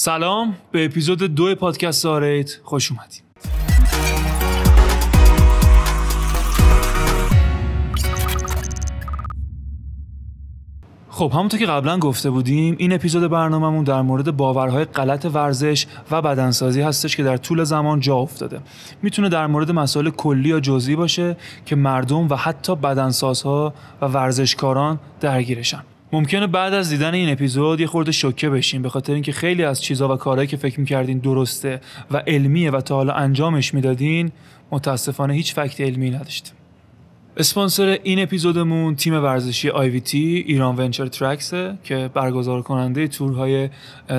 سلام به اپیزود دو پادکست آریت خوش اومدید خب همونطور که قبلا گفته بودیم این اپیزود برنامهمون در مورد باورهای غلط ورزش و بدنسازی هستش که در طول زمان جا افتاده. می‌تونه در مورد مسائل کلی یا جزئی باشه که مردم و حتی بدنسازها و ورزشکاران درگیرشن. ممکنه بعد از دیدن این اپیزود یه خورده شوکه بشین به خاطر اینکه خیلی از چیزها و کارهایی که فکر می‌کردین درسته و علمیه و تا حالا انجامش می‌دادین متاسفانه هیچ فکت علمی نداشته اسپانسر این اپیزودمون تیم ورزشی تی ایران ونچر ترکسه که برگزار کننده تورهای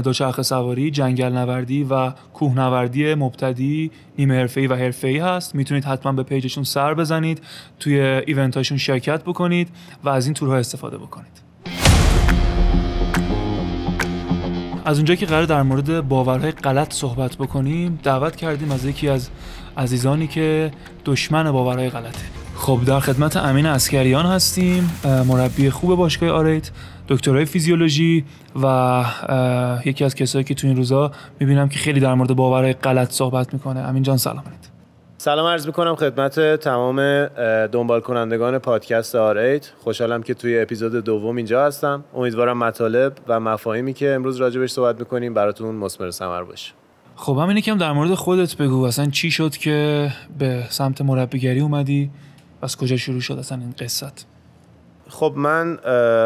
دوچرخه سواری، جنگل نوردی و کوهنوردی مبتدی، نیمه حرفه‌ای و حرفه‌ای هست. می‌تونید حتما به پیجشون سر بزنید، توی ایونتاشون شرکت بکنید و از این تورها استفاده بکنید. از اونجایی که قرار در مورد باورهای غلط صحبت بکنیم دعوت کردیم از یکی از عزیزانی که دشمن باورهای غلطه. خب در خدمت امین اسکریان هستیم مربی خوب باشگاه آریت دکترای فیزیولوژی و یکی از کسایی که تو این روزا می‌بینم که خیلی در مورد باورهای غلط صحبت می‌کنه. امین جان سلام سلام عرض می‌کنم خدمت تمام دنبال کنندگان پادکست آریت خوشحالم که توی اپیزود دوم اینجا هستم. امیدوارم مطالب و مفاهیمی که امروز راجبش صحبت می‌کنیم براتون مثمر ثمر باشه. خب همین یکم در مورد خودت بگو. اصلا چی شد که به سمت مربیگری اومدی؟ از کجا شروع شد اصلا این قصت؟ خب من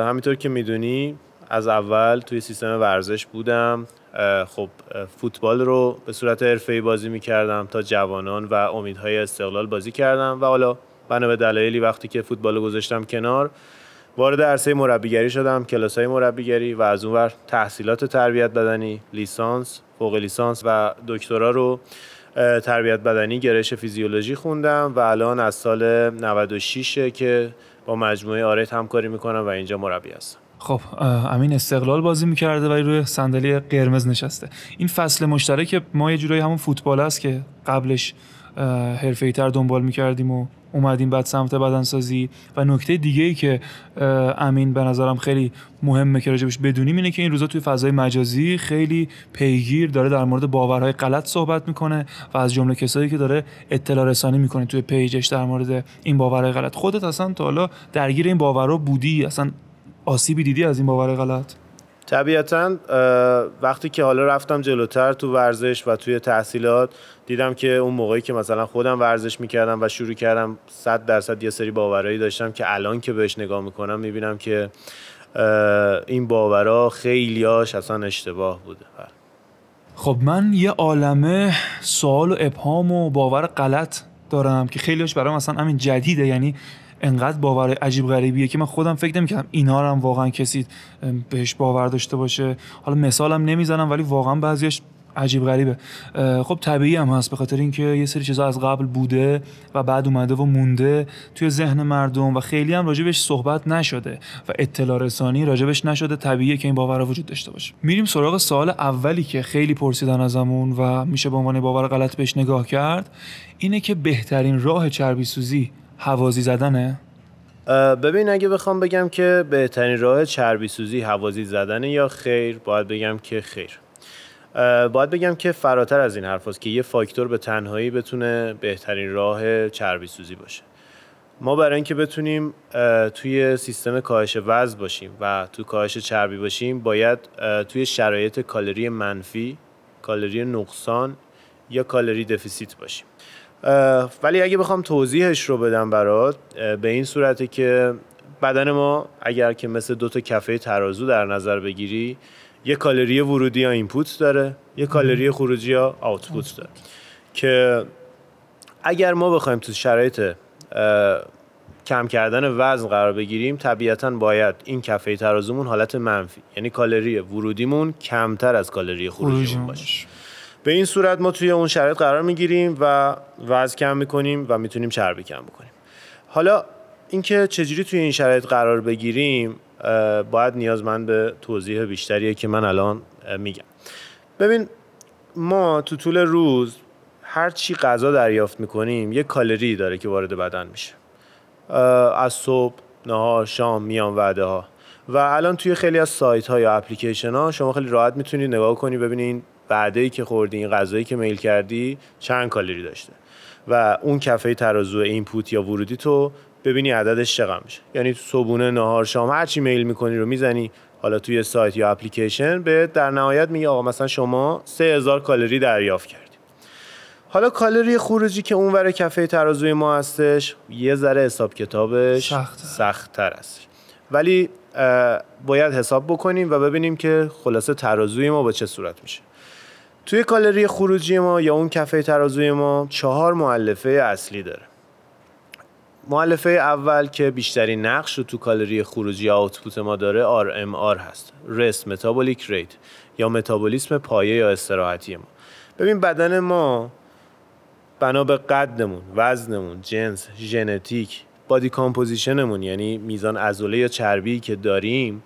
همینطور که می‌دونی از اول توی سیستم ورزش بودم. خب فوتبال رو به صورت حرفه‌ای بازی می‌کردم تا جوانان و امیدهای استقلال بازی کردم و حالا بنا به دلایلی وقتی که فوتبال رو گذاشتم کنار وارد عرصه مربیگری شدم کلاس های مربیگری و از اونور تحصیلات تربیت بدنی لیسانس فوق لیسانس و دکترا رو تربیت بدنی گرایش فیزیولوژی خوندم و الان از سال 96 که با مجموعه آرت همکاری می‌کنم و اینجا مربی هستم. خب امین استقلال بازی می‌کرده ولی روی صندلی قرمز نشسته. این فصل مشترک ما یه جورایی همون فوتبال است که قبلش حرفه تر دنبال می‌کردیم و اومدیم بعد سمت بدنسازی. و نکته دیگه ای که امین به نظرم خیلی مهمه که راجبش بدونیم اینه که این روزا توی فضای مجازی خیلی پیگیر داره در مورد باورهای غلط صحبت می‌کنه و از جمله کسایی که داره اطلاع رسانی می‌کنه توی پیجش در مورد این باورهای غلط. خودت اصلا تا حالا درگیر این باورها بودی؟ اصلا آسیبی دیدی از این باور غلط؟ طبیعتا وقتی که حالا رفتم جلوتر تو ورزش و توی تحصیلات دیدم که اون موقعی که مثلا خودم ورزش می‌کردم و شروع کردم صد درصد یه سری باورایی داشتم که الان که بهش نگاه می‌کنم می‌بینم که این باورا خیلیاش اصلا اشتباه بوده. خب من یه عالمه سوال و ابهام و باور غلط دارم که خیلیاش برام اصلا همین جدیده. یعنی انقدر باور عجیب غریبیه که من خودم فکر نمی‌کردم اینا رو هم واقعا کسی بهش باور داشته باشه. حالا مثالم نمی‌زنم ولی واقعا بعضیش عجیب غریبه. خب طبیعی هم هست به خاطر اینکه یه سری چیزا از قبل بوده و بعد اومده و مونده توی ذهن مردم و خیلی هم راجبش صحبت نشده و اطلاع رسانی راجبش نشده. طبیعیه که این باور وجود داشته باشه. میریم سراغ سوال اولی که خیلی پرسیدن ازمون و میشه به عنوان باور غلط بهش نگاه کرد. اینه که بهترین راه چربی سوزی هوازی زدنه؟ ببین اگه بخوام بگم که بهترین راه چربی سوزی هوازی زدنه یا خیر باید بگم که خیر. باید بگم که فراتر از این حرف که یه فاکتور به تنهایی بتونه بهترین راه چربی سوزی باشه. ما برای اینکه بتونیم توی سیستم کاهش وزن باشیم و تو کاهش چربی باشیم باید توی شرایط کالری منفی کالری نقصان یا کالری deficit باشیم. ولی اگه بخوام توضیحش رو بدم برات به این صورته که بدن ما اگر که مثل دو تا کفه ترازو در نظر بگیری یه کالری ورودی یا input داره یه کالری خروجی یا output داره. که اگر ما بخوایم تو شرایط کم کردن وزن قرار بگیریم طبیعتا باید این کفه ترازومون حالت منفی یعنی کالری ورودیمون کمتر از کالری خروجیمون باشه. به این صورت ما توی اون شرایط قرار می‌گیریم و وزن کم می‌کنیم و می‌تونیم چربی کم بکنیم. حالا اینکه چجوری توی این شرایط قرار بگیریم باید نیازمند به توضیح بیشتریه که من الان میگم. ببین ما تو طول روز هر چی غذا دریافت می‌کنیم یه کالری داره که وارد بدن میشه. از صبح نهار شام میان وعده ها و الان توی خیلی از سایت ها یا اپلیکیشن ها شما خیلی راحت می‌تونید نگاه کنی ببینین وعده ای که خوردی این غذایی که میل کردی چند کالری داشته. و اون کفه ترازو input یا ورودی تو ببینی عددش چقدر میشه. یعنی تو صبونه نهار شام هر چی میل می‌کنی رو می‌زنی. حالا توی سایت یا اپلیکیشن به در نهایت میگه آقا مثلا شما 3000 کالری دریافت کردی. حالا کالری خروجی که اونور کفه ترازوی ما هستش یه ذره حساب کتابش سخت‌تر. سخت‌تر است ولی باید حساب بکنیم و ببینیم که خلاصه ترازوی ما به چه صورت میشه. توی کالری خروجی ما یا اون کفه ترازوی ما چهار مؤلفه اصلی داره. مؤلفه اول که بیشترین نقش رو تو کالری خروجی output ما داره RMR هست. rest metabolic rate یا متابولیسم پایه یا استراحتی ما. ببین بدن ما بنا به قدمون وزنمون جنس ژنتیک body composition مون یعنی میزان عضله یا چربی که داریم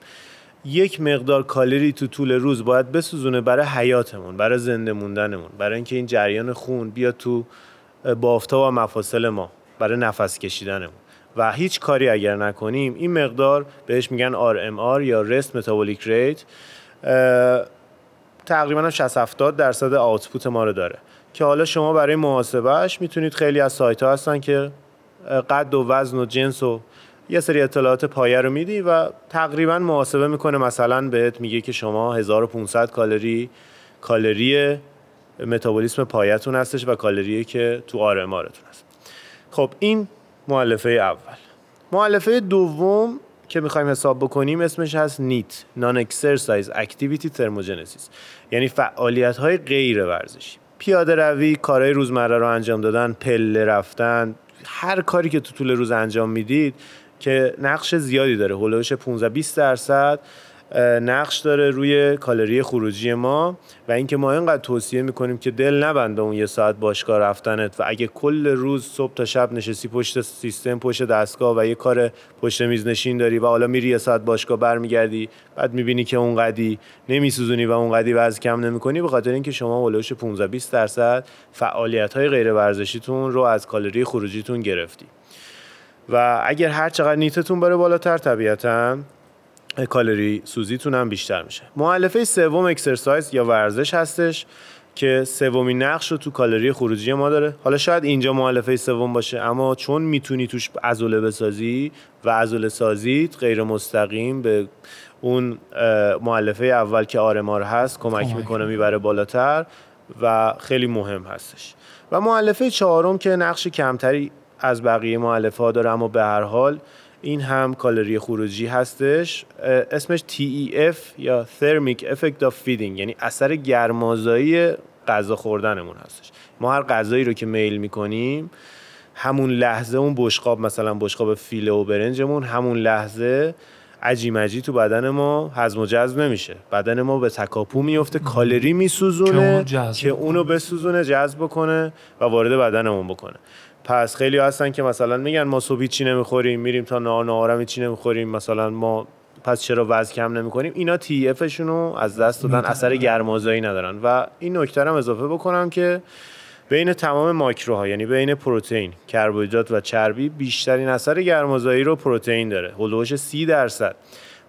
یک مقدار کالری تو طول روز باید بسوزونه برای حیاتمون برای زنده موندنمون برای اینکه این جریان خون بیاد تو بافتا و مفاصل ما برای نفس کشیدنمون. و هیچ کاری اگر نکنیم این مقدار بهش میگن RMR یا rest metabolic rate تقریبا 60 70 درصد output ما رو داره. که حالا شما برای محاسبهش می‌تونید خیلی از سایت ها هستن که قد و وزن و جنس و یه سری اطلاعات پایه رو میدی و تقریبا محاسبه می‌کنه. مثلا بهت میگه که شما 1500 کالری کالری متابولیسم پایه‌تون هستش و کالری که تو RMR تون هست. خب این مؤلفه اول. مؤلفه دوم که می‌خوایم حساب بکنیم اسمش هست NEAT non exercise activity thermogenesis یعنی فعالیت های غیر ورزشی. پیاده روی کارهای روزمره رو انجام دادن پله رفتن هر کاری که تو طول روز انجام می‌دید که نقش زیادی داره. هولوش 15 20 درصد نقش داره روی کالری خروجی ما و اینکه ما اینقدر توصیه می‌کنیم که دل نبنده اون یه ساعت باشگاه رفتنت و اگه کل روز صبح تا شب نشستی پشت سیستم پشت دستگاه و یه کار پشت میز نشین داری و حالا میری یه ساعت باشگاه برمیگردی بعد می‌بینی که اون قدی نمیسوزونی و اون قدی وزن کم نمی‌کنی به خاطر اینکه شما حول و حوش 15 20 درصد فعالیت های غیر ورزشیتون رو از کالری خروجیتون گرفتی. و اگر هر چقدر NEAT تون بره بالاتر طبیعتا کالری سوزیتون هم بیشتر میشه. مؤلفه سوم exercise یا ورزش هستش که سومین نقش رو تو کالری خروجی ما داره. حالا شاید اینجا مؤلفه سوم باشه اما چون می‌تونی توش عضله بسازی و عضله سازیت غیر مستقیم به اون معلفه اول که آرمار هست کمک می‌کنه می‌بره بالاتر و خیلی مهم هستش. و معلفه چهارم که نقش کمتری از بقیه معلفه ها داره اما به هر حال این هم کالری خروجی هستش. اسمش TEF یا Thermic Effect of Feeding یعنی اثر گرمازایی غذا خوردنمون هستش. ما هر غذایی رو که میل می‌کنیم همون لحظه اون بشقاب مثلا بشقاب فیله و برنجمون همون لحظه عجیمجی تو بدن ما هضم و جذب نمیشه. بدن ما به تکاپو میفته کالری میسوزونه که اونو بسوزونه جذب بکنه و وارد بدنمون بکنه. پس خیلی هستن که مثلا میگن ما صبح چی نمی‌خوریم میریم تا نهار نهارم چی نمی‌خوریم مثلا ما پس چرا وزن کم نمی‌کنیم؟ اینا تی افشون رو از دست دادن اثر گرمازایی ندارن. و این نکته هم اضافه بکنم که بین تمام ماکروها یعنی بین پروتئین کربوهیدرات و چربی بیشترین اثر گرمازایی رو پروتئین داره. حول و حوش 30 درصد.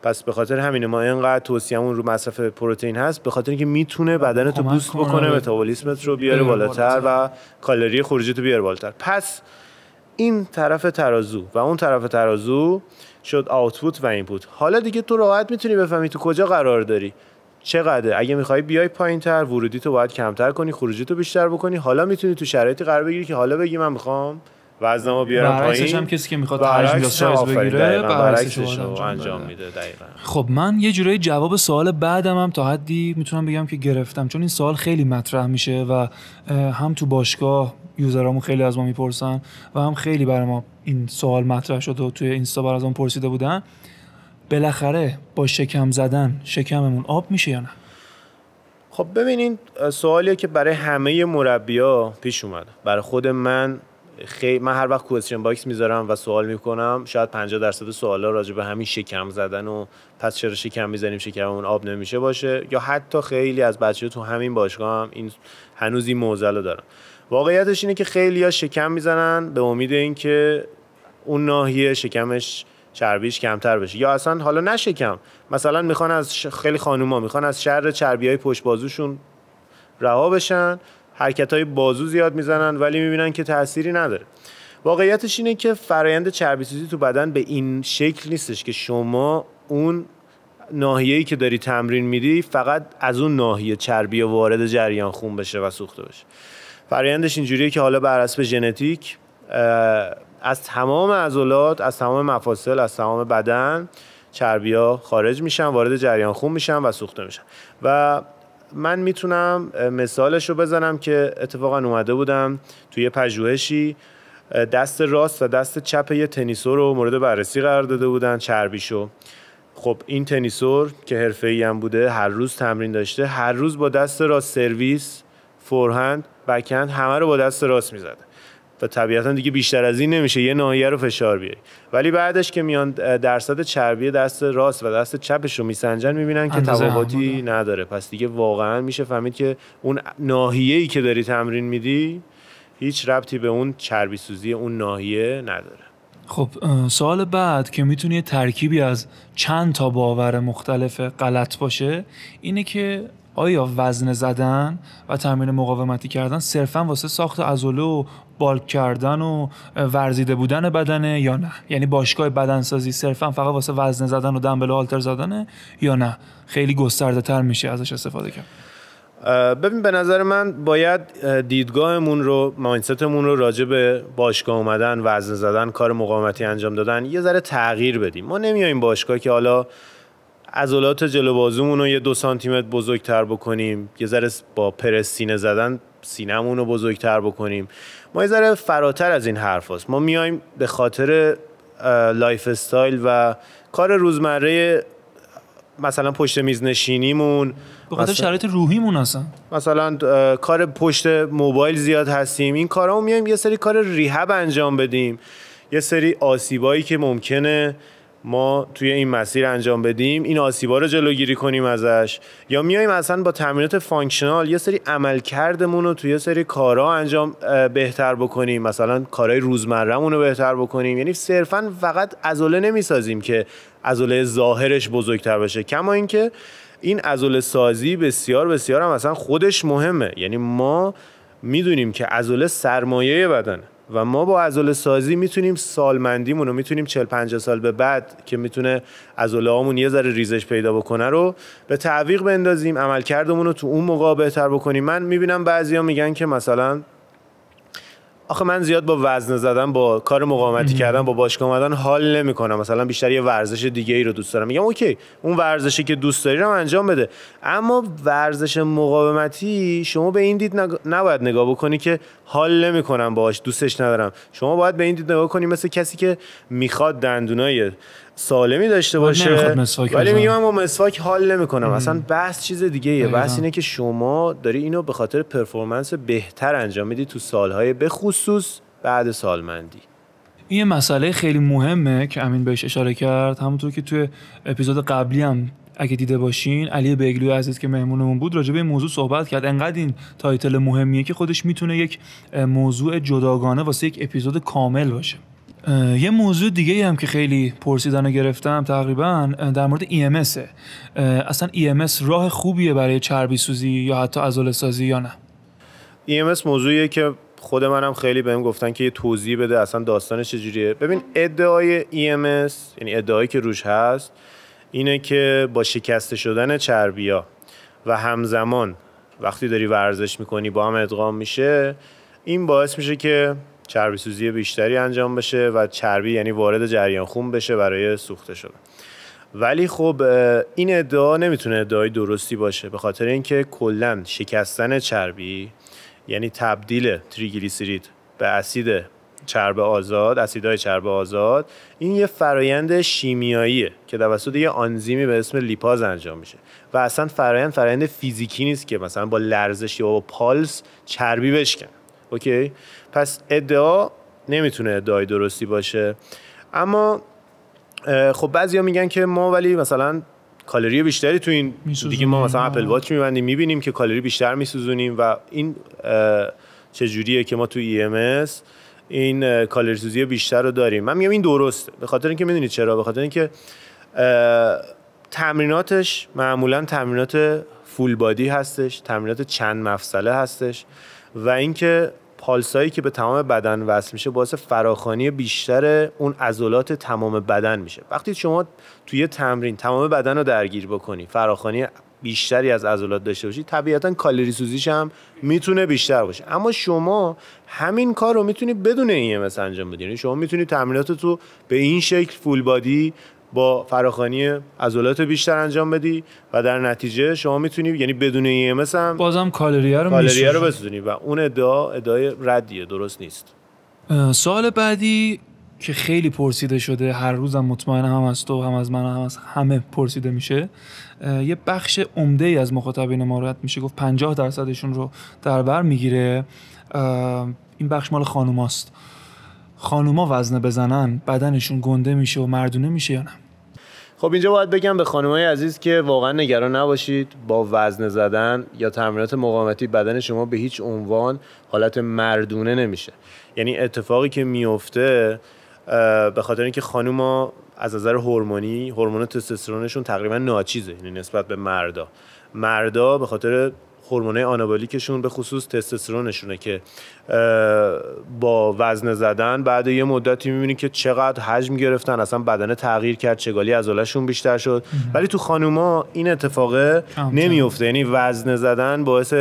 پس به خاطر همین ما اینقدر توصیه‌مون رو مصرف پروتئین هست به خاطر اینکه می‌تونه بدن تو boost بکنه متابولیسمت رو بیاره بالاتر و کالری خروجی تو بیاره بالاتر. پس این طرف ترازو و اون طرف ترازو شد output و input حالا دیگه تو راحت می‌تونی بفهمی تو کجا قرار داری. چقدر اگه می‌خوای بیای پایین تر ورودی تو باید کمتر کنی خروجی تو بیشتر بکنی. حالا می‌تونی تو شرایطی قرار بگیری که حالا بگی من می‌خوام وزنمو بیارم پایین. هم کسی که می‌خواد حجم یا سایز بگیره برعکسش انجام میده دقیقاً. خب من یه جورایی جواب سوال بعدم هم تا حدی می‌تونم بگم که گرفتم چون این سوال خیلی مطرح میشه و هم تو باشگاه یوزرامون خیلی از ما می‌پرسن و هم خیلی برای ما این سوال مطرح شده و توی اینستا بر از اون پرسیده بودن. بالاخره با شکم زدن شکممون آب میشه یا نه؟ خب ببینین سوالیه که برای همه مربیا پیش اومده برای خود من خیلی من هر وقت question box می‌ذارم و سوال می‌کنم شاید 50 درصد سوالا راجع به همین شکم زدن و پس چرا شکم می‌زنیم شکممون آب نمیشه باشه. یا حتی خیلی از بچه تو همین باشگاه هم این هنوز این رو دارن. واقعیتش اینه که خیلی ها شکم می‌زنن به امید اینکه اون ناحیه شکمش چربیش کمتر بشه. یا اصلا حالا نشکم مثلا می‌خوان از ش... خیلی خانوما می‌خوان از شر چربی های پشت بازوشون رها بشن. حرکت های بازو زیاد می‌زنن ولی می‌بینن که تأثیری نداره. واقعیتش اینه که فرایند چربی سوزی تو بدن به این شکل نیستش که شما اون ناحیه‌ای که داری تمرین میدی فقط از اون ناحیه چربی وارد جریان خون بشه و سوخته بشه. فرایندش اینجوریه که حالا بر اساس ژنتیک از تمام عضلات از تمام مفاصل از تمام بدن چربیا خارج میشن وارد جریان خون میشن و سوخته میشن. و من می‌تونم مثالش رو بزنم که اتفاقا اومده بودم توی پژوهشی. دست راست و دست چپ یه تنیسور رو مورد بررسی قرار داده بودن چربیشو. خب این تنیسور که حرفه‌ای هم بوده هر روز تمرین داشته هر روز با دست راست سرویس فورهند بکند همه رو با دست راست می‌زده. و طبیعتا دیگه بیشتر از این نمیشه. یه ناحیه رو فشار بیاری. ولی بعدش که میان درصد چربی دست راست و دست چپش رو میسنجن می‌بینن که تفاوتی نداره. پس دیگه واقعا میشه فهمید که اون ناحیه‌ای که داری تمرین میدی هیچ ربطی به اون چربی سوزی اون ناحیه نداره. خب سوال بعد که می‌تونه ترکیبی از چند تا باور مختلف غلط باشه اینه که آیا وزن زدن و تمرین مقاومتی کردن صرفا واسه ساخت عضله و بالک کردن و ورزیده بودن بدنه یا نه؟ یعنی باشگاه بدنسازی صرفا فقط واسه وزن زدن و دنبل آلتر زدنه یا نه؟ خیلی گسترده تر میشه ازش استفاده کرد. ببین به نظر من باید دیدگاهمون رو ماینستمون رو راجع به باشگاه اومدن وزن زدن کار مقاومتی انجام دادن یه ذره تغییر بدیم. ما نمیایم باشگاه که حالا عضلات جلو بازومون رو یه دو سانتی متر بزرگتر بکنیم. یه ذره با پرس سینه زدن سینمون رو بزرگتر بکنیم. ما یه ذره فراتر از این حرف هست. ما میایم به خاطر lifestyle و کار روزمره مثلا پشت میز نشینیمون. به خاطر شرایط روحیمون اصلا. مثلا کار پشت موبایل زیاد هستیم. این کارامون میایم یه سری کار rehab انجام بدیم. یه سری آسیبایی که ممکنه. ما توی این مسیر انجام بدیم این آسیبا رو جلوگیری کنیم ازش. یا میایم اصلا با تمرینات functional یه سری عملکردمون رو توی یه سری کارها انجام بهتر بکنیم. مثلا کارهای روزمرهمون رو بهتر بکنیم. یعنی صرفا فقط عضله نمی‌سازیم که عضله ظاهرش بزرگتر بشه. کما اینکه این عضله سازی بسیار بسیار هم اصلا خودش مهمه. یعنی ما می‌دونیم که عضله سرمایه بدنه. و ما با عضله سازی می‌تونیم سالمندیمون رو می‌تونیم 40 50 سال به بعد که می‌تونه عضله یه ذره ریزش پیدا بکنه رو به تعویق بندازیم عملکردمون رو تو اون موقع بهتر بکنیم. من می‌بینم بعضیا میگن که مثلا آخه من زیاد با وزن زدن با کار مقاومتی کردن با باشگاه اومدن حال نمی‌کنم. مثلا بیشتر یه ورزش دیگه ای رو دوست دارم. میگم اوکی اون ورزشی که دوست داری رو انجام بده. اما ورزش مقاومتی شما به این دید نباید نگاه بکنی که حال نمی‌کنم باش دوستش ندارم. شما باید به این دید نگاه کنی مثل کسی که می‌خواد دندونای سالمی داشته باشه. ولی میگم من با مسواک حال نمی‌کنم. اصلا بحث چیز دیگه ایه بحث اینه که شما داری اینو به خاطر پرفورمنس بهتر انجام میدی تو سالهای به خصوص بعد سالمندی. این مسئله خیلی مهمه که امین بهش اشاره کرد. همونطور که توی اپیزود قبلی هم اگه دیده باشین علی بیگلوی عزیز که مهمونمون بود راجع به این موضوع صحبت کرد. انقدر این title مهمیه که خودش می‌تونه یک موضوع جداگانه واسه یک اپیزود کامل باشه. یه موضوع دیگه هم که خیلی پرسیدن گرفتم تقریبا در مورد EMS اصلا EMS راه خوبیه برای چربی سوزی یا حتی عضله سازی یا نه؟ EMS موضوعیه که خود منم خیلی بهم گفتن که یه توضیح بده اصلا داستانش چجوریه ببین ادعای EMS یعنی ادعایی که روش هست اینه که با شکسته شدن چربیا و همزمان وقتی داری ورزش می‌کنی با هم ادغام میشه این باعث میشه که چربی سوزی بیشتری انجام بشه و چربی یعنی وارد جریان خون بشه برای سوخته شدن. ولی خب این ادعا نمی‌تونه ادعای درستی باشه به خاطر اینکه کلا شکستن چربی یعنی تبدیل تریگلیسیرید به اسید چرب آزاد اسیدهای چرب آزاد این یه فرایند شیمیاییه که توسط یه آنزیمی به اسم لیپاز انجام میشه. و اصلا فرایند فرایند فیزیکی نیست که مثلا با لرزش یا با پالس چربی بشکن. OK؟ پس ادعا نمی‌تونه ادعای درستی باشه. اما خب بعضیا میگن که ما ولی مثلا کالری بیشتری تو این دیگه ما مثلا Apple Watch میبندیم می‌بینیم که کالری بیشتر میسوزونیم و این چجوریه که ما تو EMS این کالری سوزی بیشتر رو داریم. من میگم این درسته. به خاطر اینکه می‌دونید چرا؟ به خاطر اینکه تمریناتش معمولا تمرینات فول بادی هستش تمرینات چند مفصله هستش. و اینکه پالسایی که به تمام بدن وصل میشه باعث فراخانی بیشتر اون عضلات تمام بدن میشه. وقتی شما توی تمرین تمام بدن رو درگیر بکنی فراخانی بیشتری از عضلات داشته باشی طبیعتا کالری سوزیش هم می‌تونه بیشتر باشه. اما شما همین کار رو می‌تونی بدون این انجام بدی. یعنی شما می‌تونی تمرینات تو به این شکل فول بادی با فراخانی عضلات بیشتر انجام بدی و در نتیجه شما می‌تونی یعنی بدون ام هم بازم کالری رو کالری رو بسوزونی و اون ادعا ادعای ردیه درست نیست. سوال بعدی که خیلی پرسیده شده هر روزم مطمئن هم از تو هم از من هم از همه پرسیده میشه. یه بخش عمده ای از مخاطبین ما میشه گفت 50 درصدشون رو در بر می‌گیره. این بخش مال خانوماست. خانوما وزنه بزنن بدنشون گنده میشه و مردونه میشه یا نه؟ خب اینجا باید بگم به خانمای عزیز که واقعا نگران نباشید. با وزن زدن یا تمرینات مقاومتی بدن شما به هیچ عنوان حالت مردونه نمیشه. یعنی اتفاقی که میفته به خاطر اینکه خانوما از نظر هورمونی هورمون تستوسترونشون تقریبا ناچیزه یعنی نسبت به مردا. مردا به خاطر هورمونای آنابولیکشون به خصوص تستوسترونشونه که با وزن زدن بعد یه مدتی می‌بینی که چقدر حجم گرفتن اصلا بدن تغییر کرد چگالی عضلاشون بیشتر شد. ولی تو خانوما این اتفاق نمیفته یعنی وزن زدن باعث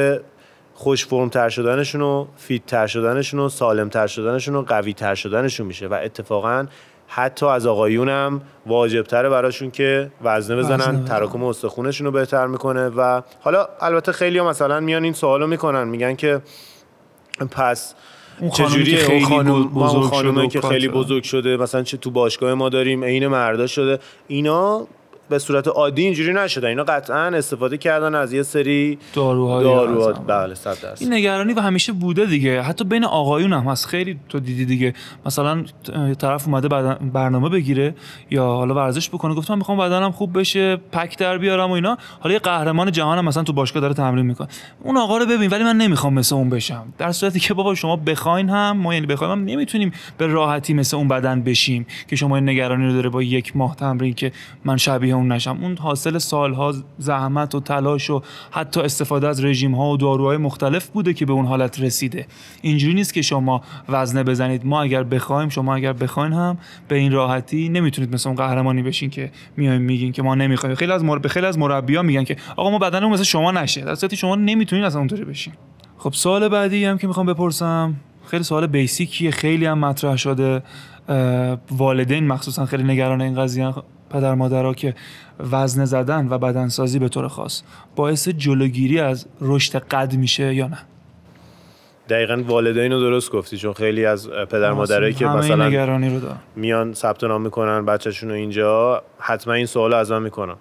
خوش فرم تر شدنشون و فیت تر شدنشون و سالم تر شدنشون و قوی تر شدنشون میشه و اتفاقا حتی از آقایون هم واجب تره براشون که وزنه بزنن. تراکم استخونشون رو بهتر می‌کنه و حالا البته خیلی ها مثلا میان این سوالو می‌کنن میگن که پس چجوری اون خانم بزرگ شده که خیلی بزرگ شده مثلا چه تو باشگاه ما داریم عین مردا شده. اینا به صورت عادی اینجوری نشده اینا قطعا استفاده کردن از یه سری داروهای داروها. بله صد درصد. این نگرانی و همیشه بوده دیگه. حتی بین آقایون هم هست. خیلی تو دیدی دیگه. مثلا طرف اومده برنامه بگیره یا حالا ورزش بکنه. گفتم من می‌خوام بدنم خوب بشه پک در بیارم و اینا. حالا یه قهرمان جهان هم مثلا تو باشگاه داره تمرین می‌کنه. اون آقا رو ببین ولی من نمی‌خوام مثل اون بشم. در صورتی که بابا شما بخواین هم ما یعنی بخوایم هم نمی‌تونیم به راحتی مثل اون بدن بشیم که شما این نگرانی رو داره با یک ماه تمرین که من شبیه اون نشم. اون حاصل سالها زحمت و تلاش و حتی استفاده از رژیم ها و داروهای مختلف بوده که به اون حالت رسیده. اینجوری نیست که شما وزنه بزنید. ما اگر بخوایم شما اگر بخواین هم به این راحتی نمی‌تونید مثل اون قهرمانی بشین که میایم میگین که ما نمی‌خوایم. خیلی از مر... خیلی از مربیا میگن که آقا ما بدنمون مثل شما نشه. در شما نمی‌تونید اصلا اونطوری بشین. خب سوال بعدی هم که می‌خوام بپرسم. خیلی سوال بیسیکیه. خیلی هم مطرح شده. والدین مخصوصا خیلی نگران این قضیه. پدر مادرها که وزن زدن و بدنسازی به طور خاص باعث جلوگیری از رشد قد میشه یا نه؟ دقیقا والدین رو درست گفتی چون خیلی از پدر مادرایی که مثلا نگرانی رو دارن. میان ثبت نام می‌کنن بچهشون رو اینجا حتما این سوال از من می‌کنن.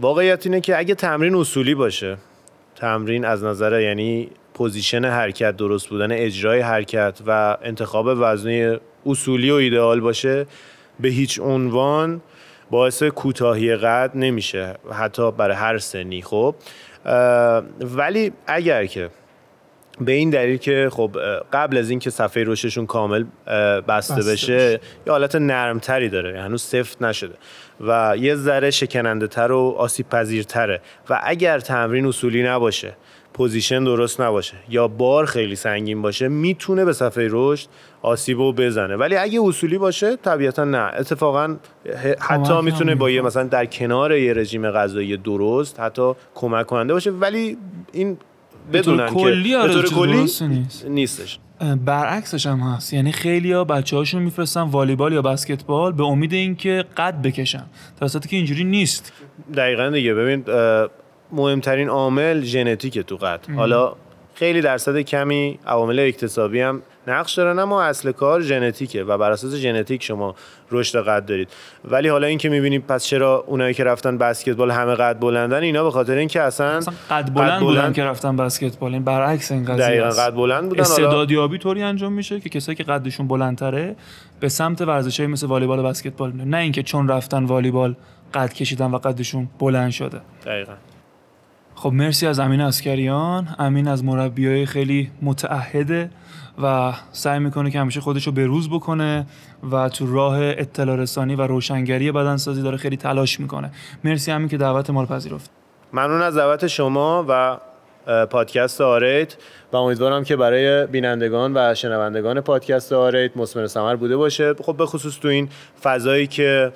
واقعیت اینه که اگه تمرین اصولی باشه تمرین از نظر یعنی position حرکت درست بودن اجرای حرکت و انتخاب وزنی اصولی و ایدئال باشه به هیچ عنوان باعث کوتاهی قد نمیشه حتی برای هر سنی خب؟ ولی اگر که به این دلیل که خب قبل از اینکه صفحه رشدشون کامل بسته, بشه یه حالت نرمتری داره هنوز سفت نشده و یه ذره شکننده تر و آسیب پذیرتره و اگر تمرین اصولی نباشه position درست نباشه یا بار خیلی سنگین باشه می‌تونه به صفحه رشد آسیب رو بزنه. ولی اگه اصولی باشه طبیعتا نه. اتفاقا حتی می‌تونه با یه مثلا در کنار یه رژیم غذایی درست حتی کمک کننده باشه. ولی این بدونن که به طور کلی نیست. نیستش. برعکسش هم هست. یعنی خیلی ها بچه هاشون میفرستن والیبال یا بسکتبال به امید اینکه قد بکشن. در که اینجوری نیست. دقیقا دیگه. ببین مهمترین عامل ژنتیک تو قد حالا خیلی درصد کمی عوامل اکتسابی هم نقش دارن اما اصل کار ژنتیکه و بر اساس ژنتیک شما رشد قد دارید. ولی حالا اینکه می‌بینیم پس چرا اونایی که رفتن بسکتبال همه قد بلندن اینا به خاطر اینکه اصلا, اصلا قد بلند, قد بلند بودن که رفتن بسکتبال. این برعکس این قضیه دقیقاً قد بلند بودن استعدادیابی طوری انجام میشه که کسایی که قدشون بلندتره به سمت ورزشایی مثل والیبال و بسکتبال نه اینکه چون رفتن والیبال قد کشیدن و قدشون بلند شده. دقیقاً. خب مرسی از امین اسکریان امین از مربیای خیلی متعهده و سعی می‌کنه که همیشه خودش رو بروز بکنه و تو راه اطلاع رسانی و روشنگری بدنسازی داره خیلی تلاش می‌کنه. مرسی همین که دعوت ما رو پذیرفت. ممنون از دعوت شما و پادکست آریت و امیدوارم که برای بینندگان و شنوندگان پادکست آریت مثمر ثمر بوده باشه. خب به خصوص تو این فضایی که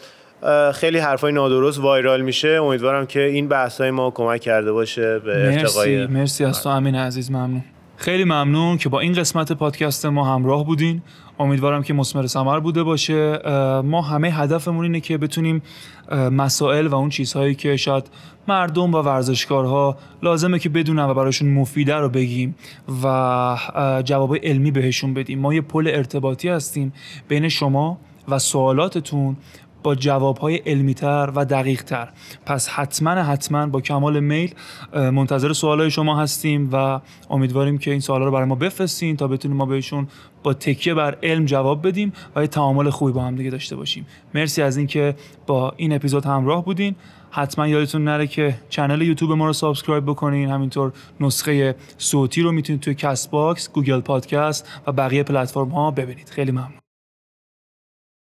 خیلی حرفای نادرست وایرال میشه. امیدوارم که این بحث های ما کمک کرده باشه به مرسی ارتقای مرسی از تو امین عزیز ممنون. خیلی ممنون که با این قسمت پادکست ما همراه بودین. امیدوارم که مسمر ثمر بوده باشه. ما همه هدفمون اینه که بتونیم مسائل و اون چیزهایی که شاید مردم و ورزشکارها لازمه که بدونن و براشون مفیده رو بگیم و جواب علمی بهشون بدیم. ما یه پل ارتباطی هستیم بین شما و سوالاتتون با جوابهای علمیتر و دقیقتر. پس حتما حتما با کمال میل منتظر سوالای شما هستیم و امیدواریم که این سوالا رو برای ما بفرستین تا بتونیم ما بهشون با تکیه بر علم جواب بدیم و یه تعامل خوبی با هم دیگه داشته باشیم. مرسی از اینکه با این اپیزود همراه بودین. حتما یادتون نره که channel یوتیوب ما رو subscribe بکنین. همینطور نسخه صوتی رو می‌تونید توی Castbox، Google Podcasts و بقیه پلتفرم ها ببینید. خیلی ممنون.